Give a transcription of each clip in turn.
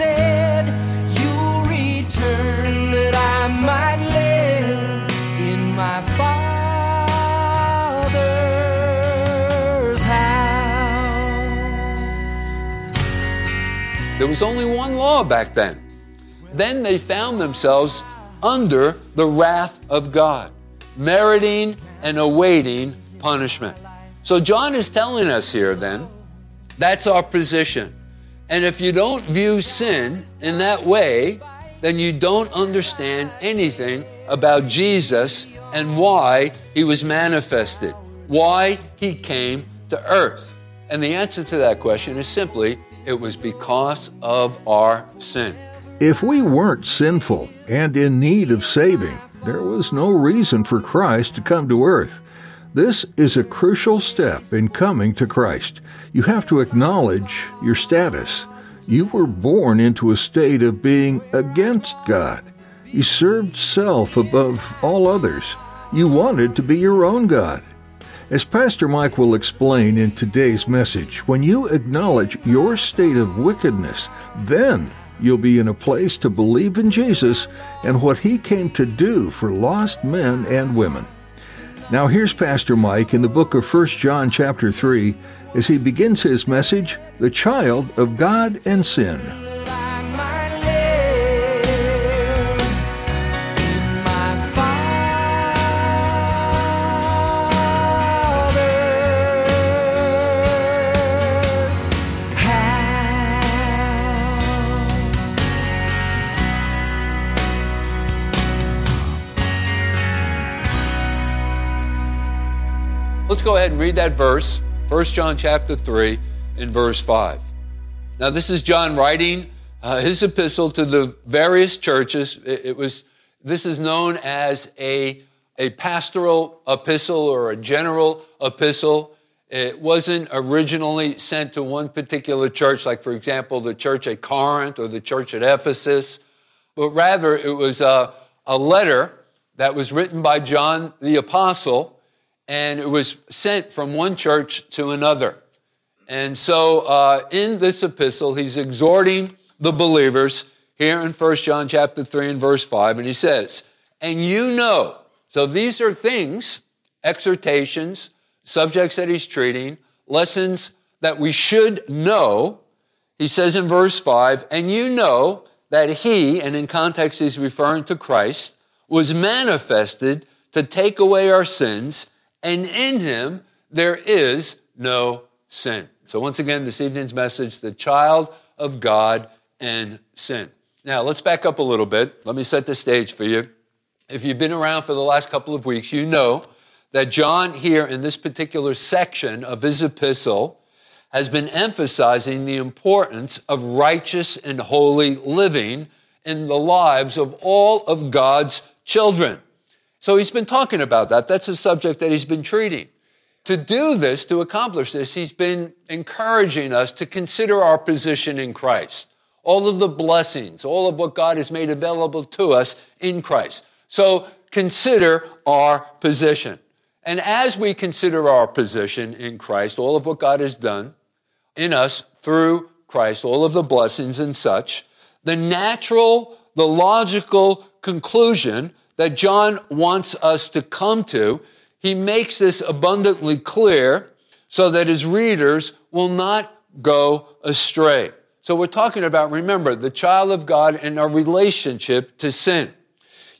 said. You'll return that I might live in my Father's house. There was only one law back then. Then they found themselves under the wrath of God, meriting and awaiting punishment. So John is telling us here then, that's our position. And if you don't view sin in that way, then you don't understand anything about Jesus and why he was manifested, why he came to earth. And the answer to that question is simply it was because of our sin. If we weren't sinful and in need of saving, there was no reason for Christ to come to earth. This is a crucial step in coming to Christ. You have to acknowledge your status. You were born into a state of being against God. You served self above all others. You wanted to be your own God. As Pastor Mike will explain in today's message, when you acknowledge your state of wickedness, then you'll be in a place to believe in Jesus and what he came to do for lost men and women. Now here's Pastor Mike in the book of 1 John chapter 3 as he begins his message, The Child of God and Sin. Let's go ahead and read that verse, 1 John chapter 3 in verse 5. Now, this is John writing uh, his epistle to the various churches. It, it was, this is known as a, a pastoral epistle or a general epistle. It wasn't originally sent to one particular church, like, for example, the church at Corinth or the church at Ephesus, but rather it was a, a letter that was written by John the Apostle and it was sent from one church to another. And so uh, in this epistle, he's exhorting the believers here in 1 John chapter 3 and verse 5, and he says, And you know, so these are things, exhortations, subjects that he's treating, lessons that we should know. He says in verse 5, And you know that he, and in context he's referring to Christ, was manifested to take away our sins, and in him there is no sin. So, once again, this evening's message the child of God and sin. Now, let's back up a little bit. Let me set the stage for you. If you've been around for the last couple of weeks, you know that John, here in this particular section of his epistle, has been emphasizing the importance of righteous and holy living in the lives of all of God's children. So he's been talking about that. That's a subject that he's been treating. To do this, to accomplish this, he's been encouraging us to consider our position in Christ, all of the blessings, all of what God has made available to us in Christ. So consider our position. And as we consider our position in Christ, all of what God has done in us through Christ, all of the blessings and such, the natural, the logical conclusion that John wants us to come to, he makes this abundantly clear so that his readers will not go astray. So we're talking about, remember, the child of God and our relationship to sin.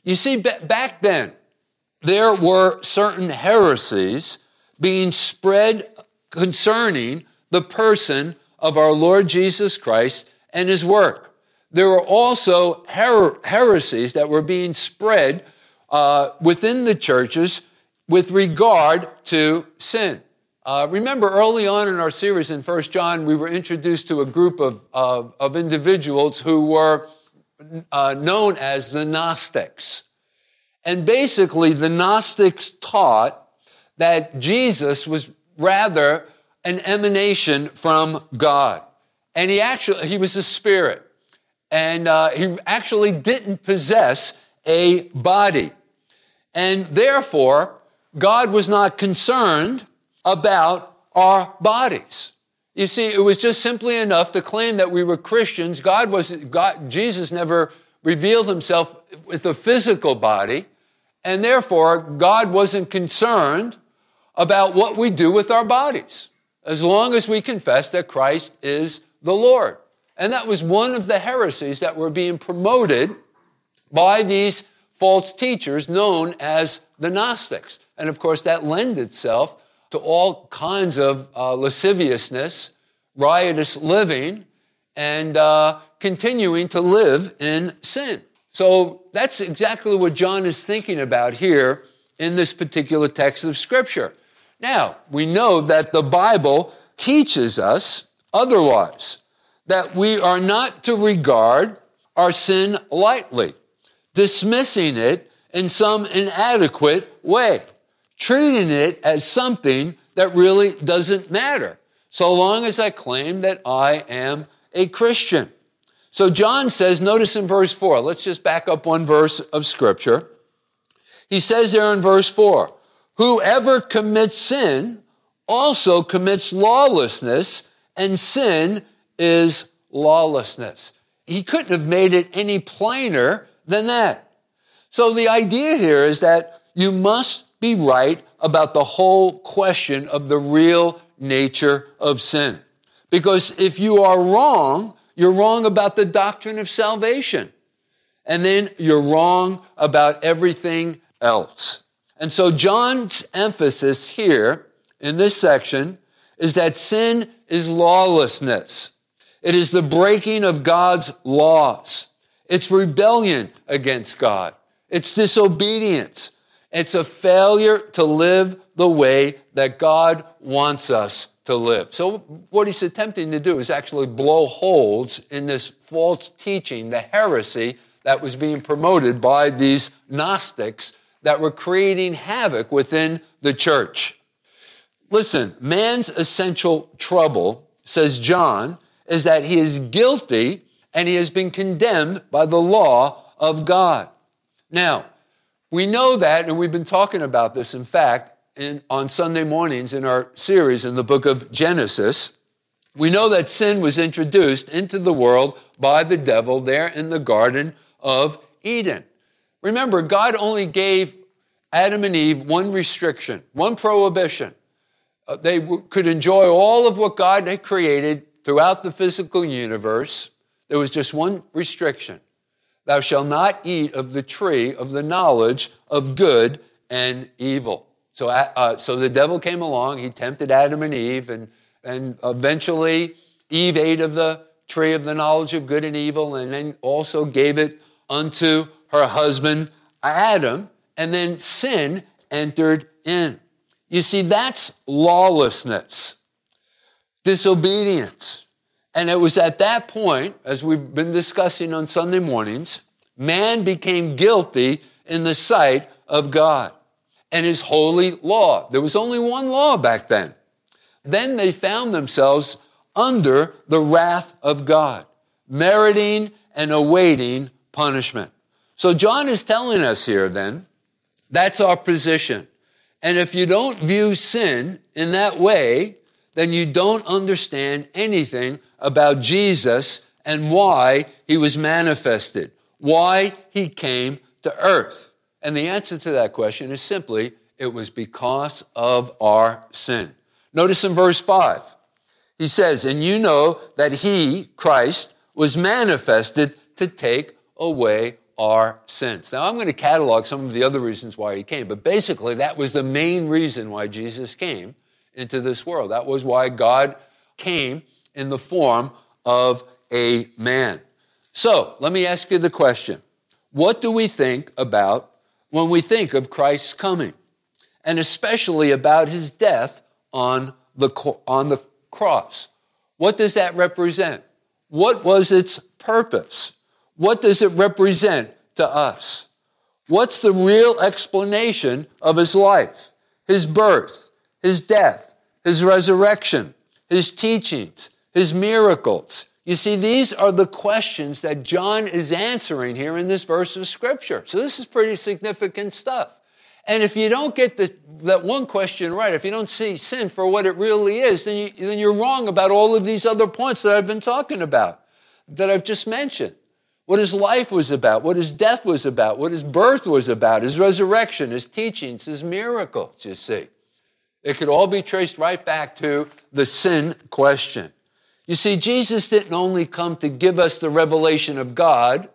You see, back then, there were certain heresies being spread concerning the person of our Lord Jesus Christ and his work. There were also her- heresies that were being spread uh, within the churches with regard to sin. Uh, remember, early on in our series in 1 John, we were introduced to a group of, of, of individuals who were uh, known as the Gnostics. And basically, the Gnostics taught that Jesus was rather an emanation from God. And he actually, he was a spirit. And uh, he actually didn't possess a body. And therefore, God was not concerned about our bodies. You see, it was just simply enough to claim that we were Christians. God was, God, Jesus never revealed himself with a physical body, and therefore God wasn't concerned about what we do with our bodies, as long as we confess that Christ is the Lord. And that was one of the heresies that were being promoted by these false teachers known as the Gnostics. And of course, that lends itself to all kinds of uh, lasciviousness, riotous living, and uh, continuing to live in sin. So that's exactly what John is thinking about here in this particular text of Scripture. Now, we know that the Bible teaches us otherwise, that we are not to regard our sin lightly, dismissing it in some inadequate way, treating it as something that really doesn't matter, so long as I claim that I am a Christian. So John says, notice in verse 4, let's just back up one verse of scripture. He says there in verse 4, whoever commits sin also commits lawlessness, and sin is lawlessness. He couldn't have made it any plainer than that. So the idea here is that you must be right about the whole question of the real nature of sin. Because if you are wrong, you're wrong about the doctrine of salvation. And then you're wrong about everything else. And so John's emphasis here in this section is that sin is lawlessness. It is the breaking of God's laws. It's rebellion against God. It's disobedience. It's a failure to live the way that God wants us to live. So, what he's attempting to do is actually blow holes in this false teaching, the heresy that was being promoted by these Gnostics that were creating havoc within the church. Listen, man's essential trouble, says John, is that he is guilty and he has been condemned by the law of God. Now, we know that, and we've been talking about this, in fact, in, on Sunday mornings in our series in the book of Genesis. We know that sin was introduced into the world by the devil there in the Garden of Eden. Remember, God only gave Adam and Eve one restriction, one prohibition. Uh, they w- could enjoy all of what God had created throughout the physical universe. There was just one restriction Thou shalt not eat of the tree of the knowledge of good and evil. So, uh, uh, so the devil came along, he tempted Adam and Eve, and, and eventually Eve ate of the tree of the knowledge of good and evil, and then also gave it unto her husband Adam, and then sin entered in. You see, that's lawlessness, disobedience. And it was at that point, as we've been discussing on Sunday mornings, man became guilty in the sight of God and his holy law. There was only one law back then. Then they found themselves under the wrath of God, meriting and awaiting punishment. So John is telling us here then, that's our position. And if you don't view sin in that way, then you don't understand anything about Jesus and why he was manifested, why he came to earth. And the answer to that question is simply it was because of our sin. Notice in verse 5, he says, And you know that he, Christ, was manifested to take away our sins. Now, I'm going to catalog some of the other reasons why he came, but basically, that was the main reason why Jesus came into this world. That was why God came in the form of a man. So let me ask you the question What do we think about when we think of Christ's coming? And especially about his death on the, on the cross. What does that represent? What was its purpose? What does it represent to us? What's the real explanation of his life, his birth, his death, his resurrection, his teachings, his miracles? You see, these are the questions that John is answering here in this verse of Scripture. So this is pretty significant stuff. And if you don't get the, that one question right, if you don't see sin for what it really is, then, you, then you're wrong about all of these other points that I've been talking about, that I've just mentioned. What his life was about, what his death was about, what his birth was about, his resurrection, his teachings, his miracles, you see. It could all be traced right back to the sin question. You see, Jesus didn't only come to give us the revelation of God,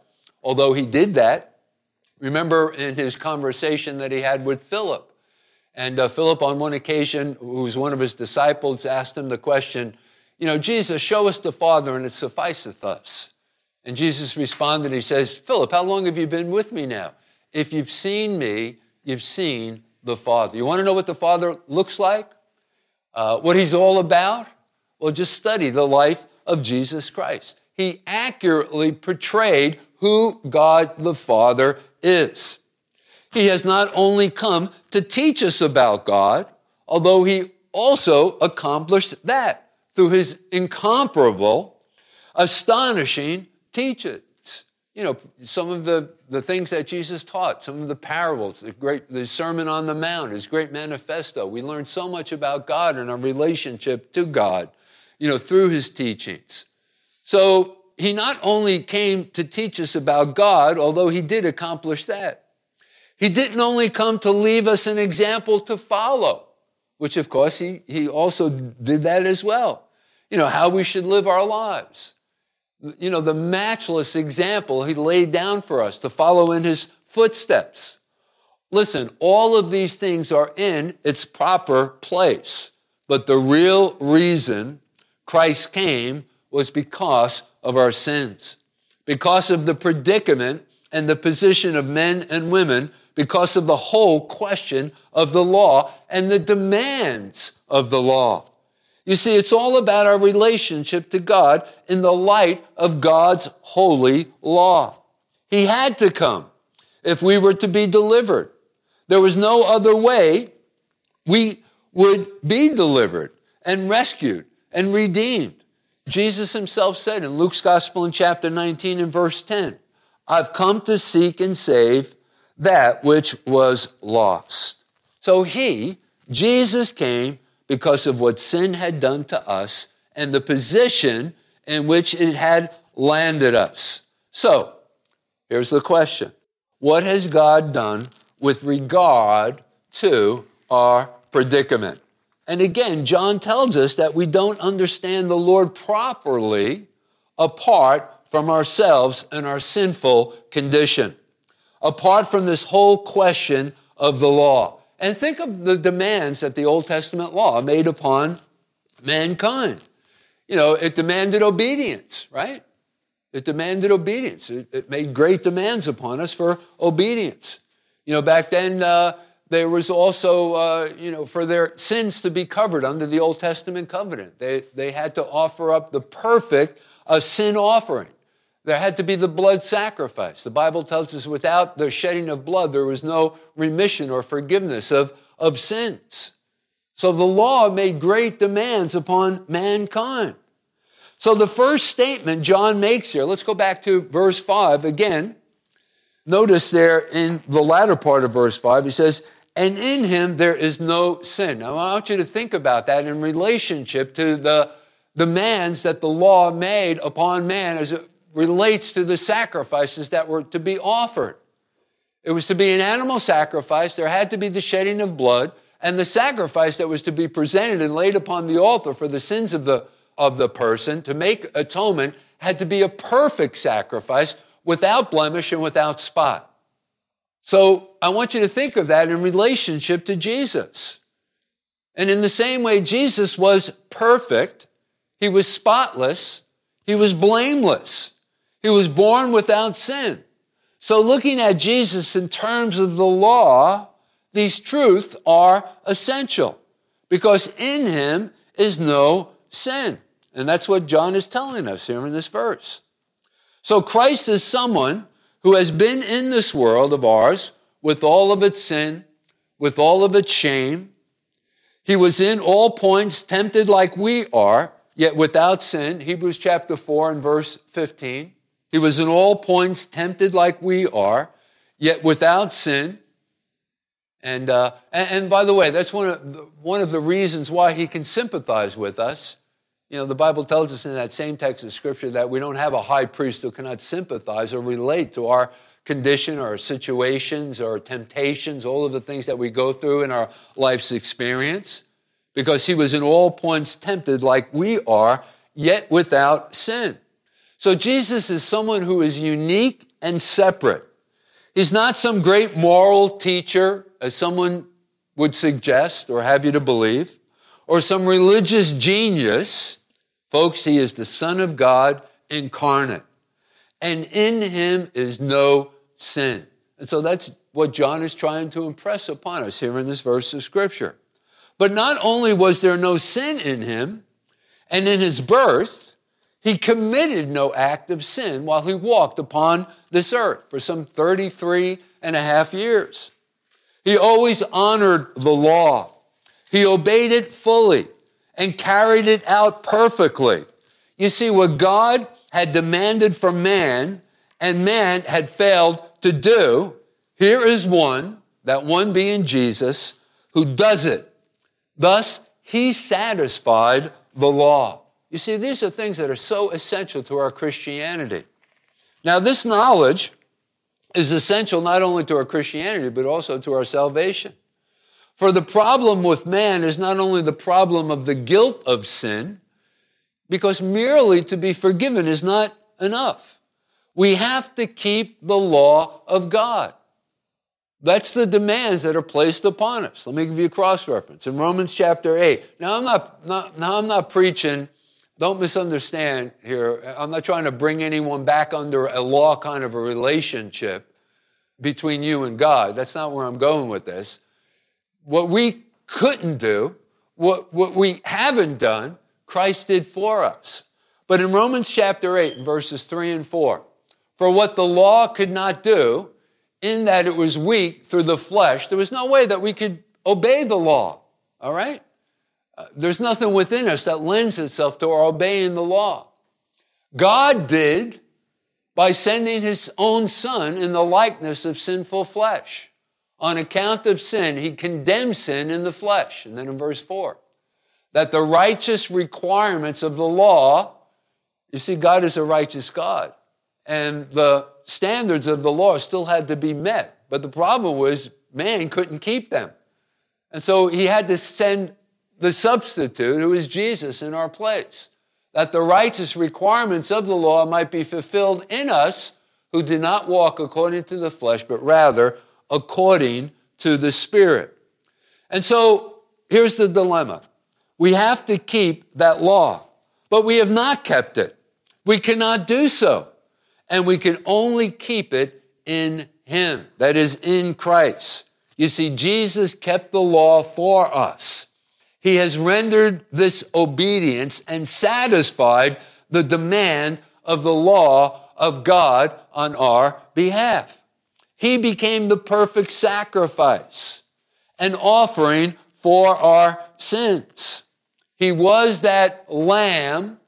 although he did that. Remember in his conversation that he had with Philip. And uh, Philip, on one occasion, who was one of his disciples, asked him the question, You know, Jesus, show us the Father, and it sufficeth us. And Jesus responded, He says, Philip, how long have you been with me now? If you've seen me, you've seen the Father. You want to know what the Father looks like? Uh, what he's all about? Well, just study the life of Jesus Christ. He accurately portrayed who God the Father is. He has not only come to teach us about God, although he also accomplished that through his incomparable, astonishing teachings. You know, some of the, the things that Jesus taught, some of the parables, the great the Sermon on the Mount, his great manifesto. We learn so much about God and our relationship to God, you know, through his teachings. So he not only came to teach us about God, although he did accomplish that, he didn't only come to leave us an example to follow, which of course he, he also did that as well. You know, how we should live our lives you know, the matchless example he laid down for us to follow in his footsteps. Listen, all of these things are in its proper place. But the real reason Christ came was because of our sins, because of the predicament and the position of men and women, because of the whole question of the law and the demands of the law. You see, it's all about our relationship to God in the light of God's holy law. He had to come if we were to be delivered. There was no other way we would be delivered and rescued and redeemed. Jesus himself said in Luke's Gospel in chapter 19 and verse 10, I've come to seek and save that which was lost. So he, Jesus, came because of what sin had done to us and the position in which it had landed us. So, here's the question What has God done with regard to our predicament? And again, John tells us that we don't understand the Lord properly apart from ourselves and our sinful condition, apart from this whole question of the law. And think of the demands that the Old Testament law made upon mankind. You know, it demanded obedience, right? It demanded obedience. It, it made great demands upon us for obedience. You know, back then, uh, there was also, uh, you know, for their sins to be covered under the Old Testament covenant. They, they had to offer up the perfect uh, sin offering. There had to be the blood sacrifice. The Bible tells us without the shedding of blood, there was no remission or forgiveness of, of sins. So the law made great demands upon mankind. So the first statement John makes here, let's go back to verse 5 again. Notice there in the latter part of verse 5, he says, And in him there is no sin. Now I want you to think about that in relationship to the demands that the law made upon man as it relates to the sacrifices that were to be offered. It was to be an animal sacrifice, there had to be the shedding of blood, and the sacrifice that was to be presented and laid upon the altar for the sins of the, of the person to make atonement had to be a perfect sacrifice without blemish and without spot. So I want you to think of that in relationship to Jesus. And in the same way, Jesus was perfect, he was spotless, he was blameless. He was born without sin. So, looking at Jesus in terms of the law, these truths are essential because in him is no sin. And that's what John is telling us here in this verse. So Christ is someone who has been in this world of ours with all of its sin, with all of its shame. He was in all points tempted like we are, yet without sin. Hebrews chapter 4 and verse 15. He was in all points tempted like we are, yet without sin. And, uh, and, and by the way, that's one of, the, one of the reasons why he can sympathize with us. You know, the Bible tells us in that same text of Scripture that we don't have a high priest who cannot sympathize or relate to our condition our situations our temptations, all of the things that we go through in our life's experience, because he was in all points tempted like we are, yet without sin. So Jesus is someone who is unique and separate. He's not some great moral teacher, as someone would suggest or have you to believe, or some religious genius. Folks, he is the Son of God incarnate. And in him is no sin. And so that's what John is trying to impress upon us here in this verse of Scripture. But not only was there no sin in him, and in his birth, he committed no act of sin while he walked upon this earth for some 33 and a half years. He always honored the law. He obeyed it fully and carried it out perfectly. You see, what God had demanded from man and man had failed to do, here is one, that one being Jesus, who does it. Thus, he satisfied the law. You see, these are things that are so essential to our Christianity. Now, this knowledge is essential not only to our Christianity, but also to our salvation. For the problem with man is not only the problem of the guilt of sin, because merely to be forgiven is not enough. We have to keep the law of God. That's the demands that are placed upon us. Let me give you a cross reference in Romans chapter 8. Now I'm not, not now I'm not preaching, don't misunderstand here. I'm not trying to bring anyone back under a law kind of a relationship between you and God. That's not where I'm going with this. What we couldn't do, what, what we haven't done, Christ did for us. But in Romans chapter 8, verses 3 and 4, for what the law could not do, in that it was weak through the flesh, there was no way that we could obey the law. All right? Uh, there's nothing within us that lends itself to our obeying the law. God did by sending his own son in the likeness of sinful flesh. On account of sin, he condemned sin in the flesh. And then in verse 4, that the righteous requirements of the law, you see, God is a righteous God. And the standards of the law still had to be met. But the problem was man couldn't keep them. And so he had to send the substitute, who is Jesus, in our place, that the righteous requirements of the law might be fulfilled in us who do not walk according to the flesh, but rather according to the Spirit. And so here's the dilemma we have to keep that law, but we have not kept it. We cannot do so and we can only keep it in Him, that is, in Christ. You see, Jesus kept the law for us. He has rendered this obedience and satisfied the demand of the law of God on our behalf. He became the perfect sacrifice, an offering for our sins. He was that lamb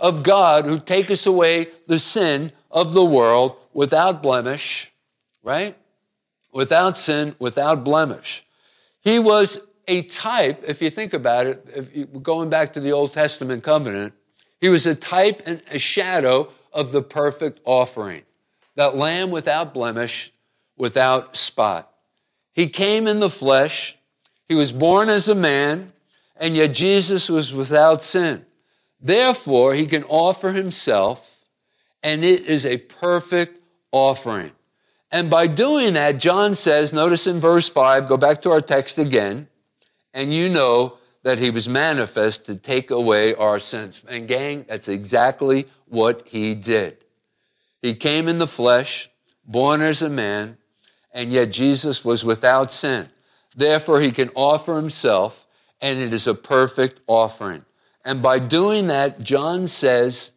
of God who taketh away the sin of the world without blemish, right? Without sin, without blemish. He was a type, if you think about it, if going back to the Old Testament covenant, he was a type and a shadow of the perfect offering, that lamb without blemish, without spot. He came in the flesh, he was born as a man, and yet Jesus was without sin. Therefore, he can offer himself and it is a perfect offering. And by doing that, John says, notice in verse 5, go back to our text again, and you know that he was manifest to take away our sins. And gang, that's exactly what he did. He came in the flesh, born as a man, and yet Jesus was without sin. Therefore, he can offer himself, and it is a perfect offering. And by doing that, John says,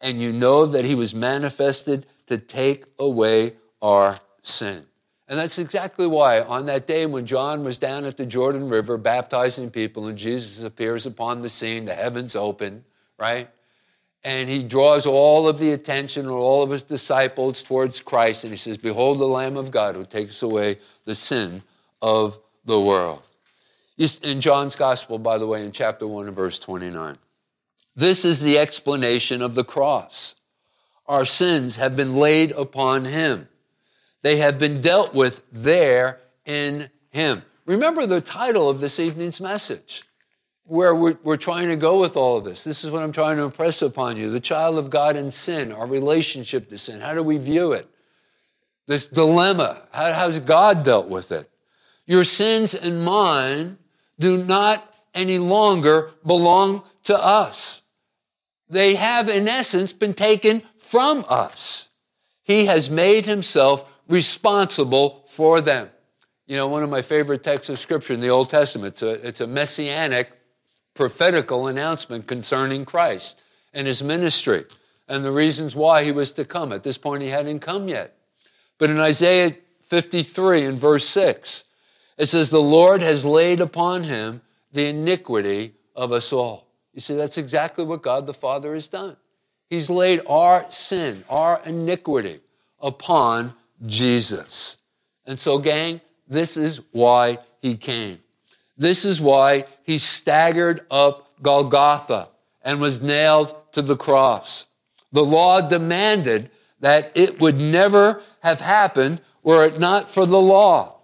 and you know that he was manifested to take away our sin. And that's exactly why on that day when John was down at the Jordan River baptizing people and Jesus appears upon the scene, the heavens open, right? And he draws all of the attention of all of his disciples towards Christ and he says, Behold the Lamb of God who takes away the sin of the world. In John's Gospel, by the way, in chapter 1 and verse 29. This is the explanation of the cross. Our sins have been laid upon him. They have been dealt with there in him. Remember the title of this evening's message, where we're, we're, trying to go with all of this. This is what I'm trying to impress upon you the child of God in sin, our relationship to sin. How do we view it? This dilemma. How, how's God dealt with it? Your sins and mine do not any longer belong to us. They have, in essence, been taken from us. He has made himself responsible for them. You know, one of my favorite texts of scripture in the Old Testament, it's a, it's a messianic prophetical announcement concerning Christ and his ministry and the reasons why he was to come. At this point, he hadn't come yet. But in Isaiah 53 in verse 6, it says, The Lord has laid upon him the iniquity of us all. You see, that's exactly what God the Father has done. He's laid our sin, our iniquity upon Jesus. And so, gang, this is why he came. This is why he staggered up Golgotha and was nailed to the cross. The law demanded that it would never have happened were it not for the law.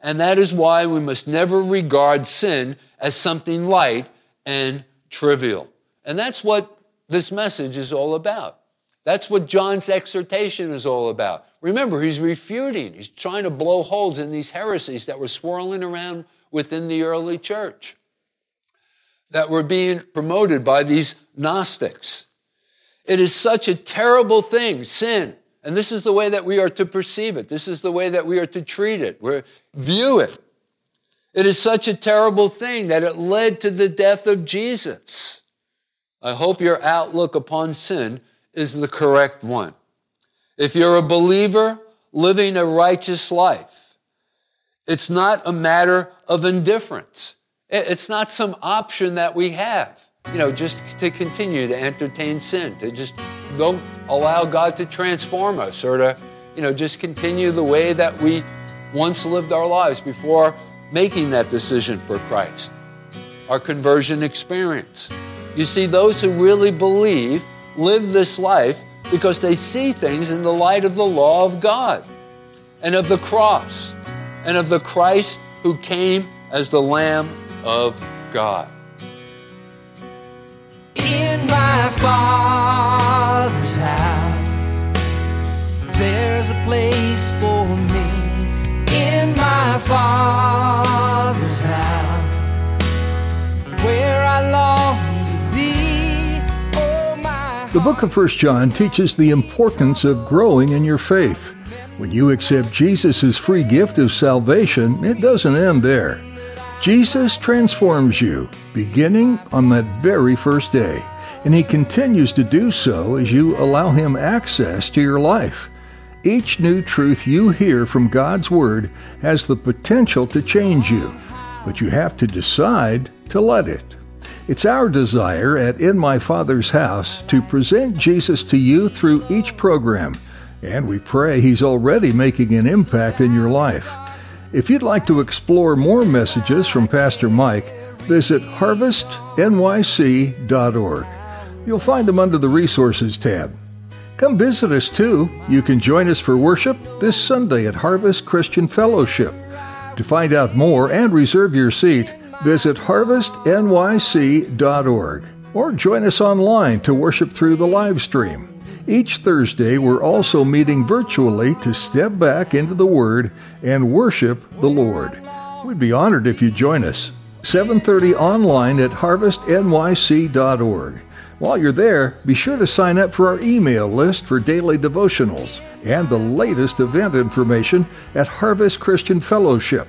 And that is why we must never regard sin as something light and trivial. And that's what this message is all about. That's what John's exhortation is all about. Remember, he's refuting, he's trying to blow holes in these heresies that were swirling around within the early church, that were being promoted by these Gnostics. It is such a terrible thing, sin. And this is the way that we are to perceive it. This is the way that we are to treat it, we view it. It is such a terrible thing that it led to the death of Jesus. I hope your outlook upon sin is the correct one. If you're a believer living a righteous life, it's not a matter of indifference. It's not some option that we have, you know, just to continue to entertain sin, to just don't allow God to transform us or to, you know, just continue the way that we once lived our lives before making that decision for Christ. Our conversion experience. You see, those who really believe live this life because they see things in the light of the law of God and of the cross and of the Christ who came as the Lamb of God. In my Father's house, there's a place for me. In my Father's house, where I long The book of 1 John teaches the importance of growing in your faith. When you accept Jesus' free gift of salvation, it doesn't end there. Jesus transforms you, beginning on that very first day, and he continues to do so as you allow him access to your life. Each new truth you hear from God's Word has the potential to change you, but you have to decide to let it. It's our desire at In My Father's House to present Jesus to you through each program, and we pray He's already making an impact in your life. If you'd like to explore more messages from Pastor Mike, visit harvestnyc.org. You'll find them under the Resources tab. Come visit us too. You can join us for worship this Sunday at Harvest Christian Fellowship. To find out more and reserve your seat, visit harvestnyc.org or join us online to worship through the live stream. Each Thursday, we're also meeting virtually to step back into the Word and worship the Lord. We'd be honored if you join us. 7:30 online at harvestnyc.org. While you're there, be sure to sign up for our email list for daily devotionals and the latest event information at Harvest Christian Fellowship.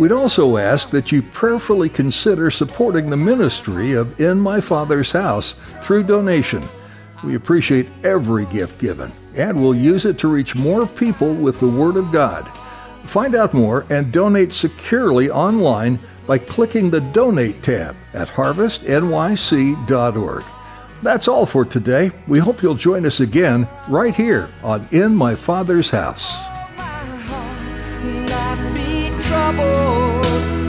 We'd also ask that you prayerfully consider supporting the ministry of In My Father's House through donation. We appreciate every gift given, and we'll use it to reach more people with the Word of God. Find out more and donate securely online by clicking the Donate tab at harvestnyc.org. That's all for today. We hope you'll join us again right here on In My Father's House. Troubled